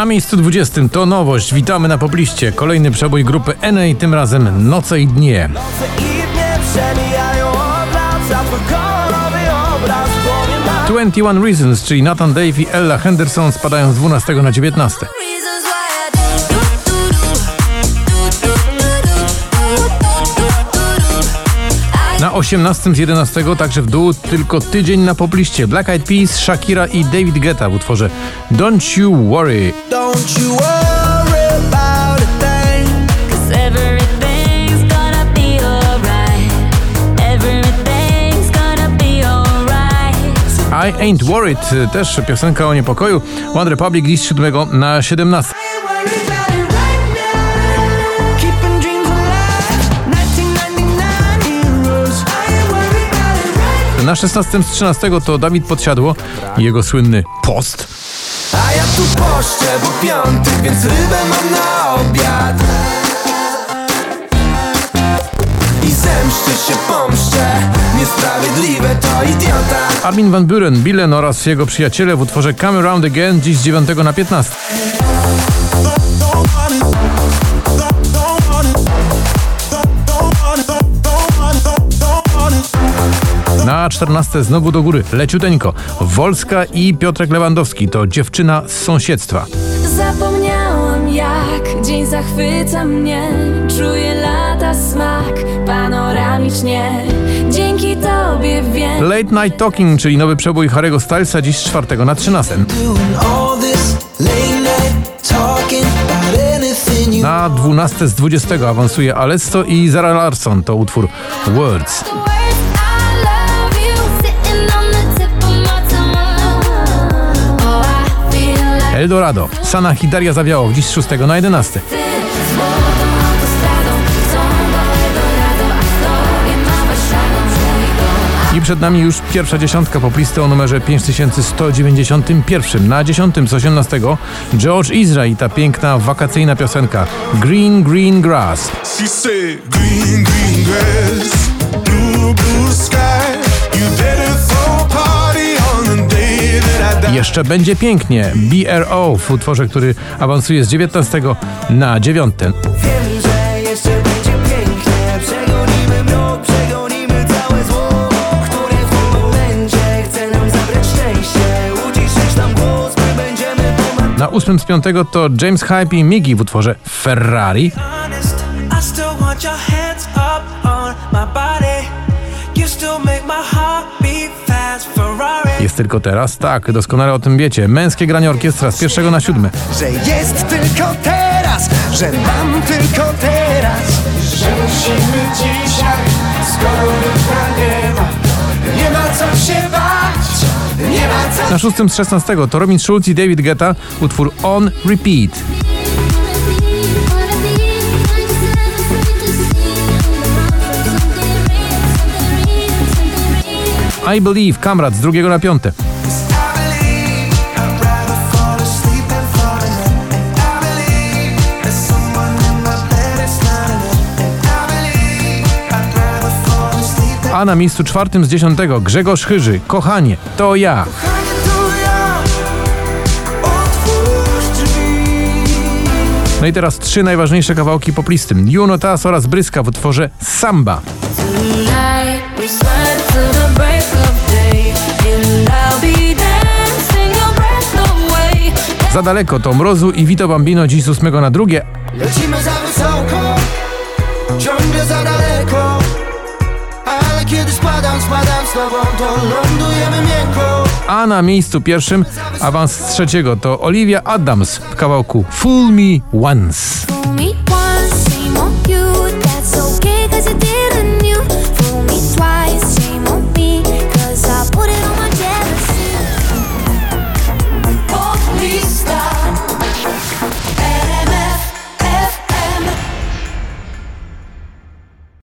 Na miejscu 20 to nowość. Witamy na pobliście. Kolejny przebój grupy NA, tym razem Noce i Dnie. Noce i dnie przemijają obraz, a twój kolorowy obraz w głowie mam 21 Reasons, czyli Nathan Dave i Ella Henderson spadają z 12 na 19. 18 z 11 także w dół tylko tydzień na pobliście. Black Eyed Peas, Shakira i David Guetta w utworze Don't You Worry. Don't you worry. I Ain't Worried, też piosenka o niepokoju. One Republic z 7 na 17. Na 16 z 13 to Dawid Podsiadło i jego słynny post. A ja tu poszczę, bo piątek, więc rybę mam na obiad I zemszczę się, pomszczę Niesprawiedliwe to idiota Armin van Buren, Billen oraz jego przyjaciele w utworze Come Around Again dziś z 9 na 15. Na 14 znowu do góry, leciuteńko. Wolska i Piotrek Lewandowski to dziewczyna z sąsiedztwa. Zapomniałam jak dzień zachwyca mnie Czuję lata smak panoramicznie Dzięki tobie wiem Late Night Talking, czyli nowy przebój Harry'ego Stylesa dziś z 4 na 13. Doing all this late night talking about anything you Na 12 z 20 awansuje Alesso i Zara Larson to utwór Words. Eldorado, Sana i Daria Zawiało dziś z 6 na 11. ty Złotą autostradą Są do Eldorado A w tobie ma Warszawą Że I przed nami już pierwsza dziesiątka poplisty o numerze 5191. Na 10 z 18 George Ezra i ta piękna wakacyjna piosenka Green Green Grass. She said, Green, green grass, blue, blue Jeszcze będzie pięknie. BRO w utworze, który awansuje z 19 na 9. Wiem, że jeszcze będzie pięknie Przegonimy mrok, przegonimy całe zło Które w tym momencie chce nam zabrać szczęście Uciszyć nam głos, my będziemy pomagać Na 8 z 5 to James Hype i Miggy w utworze Ferrari. honest, I still want your hands up on my body. Jest tylko teraz? Tak, doskonale o tym wiecie. Męskie granie orkiestra z pierwszego na siódme. Że jest tylko teraz, że mam tylko teraz Że musimy dzisiaj, skoro jutra nie ma Nie ma co się bać, nie ma co Na szóstym z 16 to Robin Schulz i David Guetta, utwór On Repeat. I believe I'd rather fall asleep and A na miejscu czwartym z dziesiątego Grzegorz Chyży, Kochanie, to ja. No i teraz trzy najważniejsze kawałki poplisty. Juno Tas oraz Bryska w utworze Samba. Za daleko to Mrozu i Vito Bambino dziś z 8 na drugie, Lecimy za wysoko Ciągle za daleko Ale kiedy spadam, spadam z tobą To lądujemy miękko a na miejscu pierwszym awans trzeciego to Olivia Adams w kawałku Fool Me Once.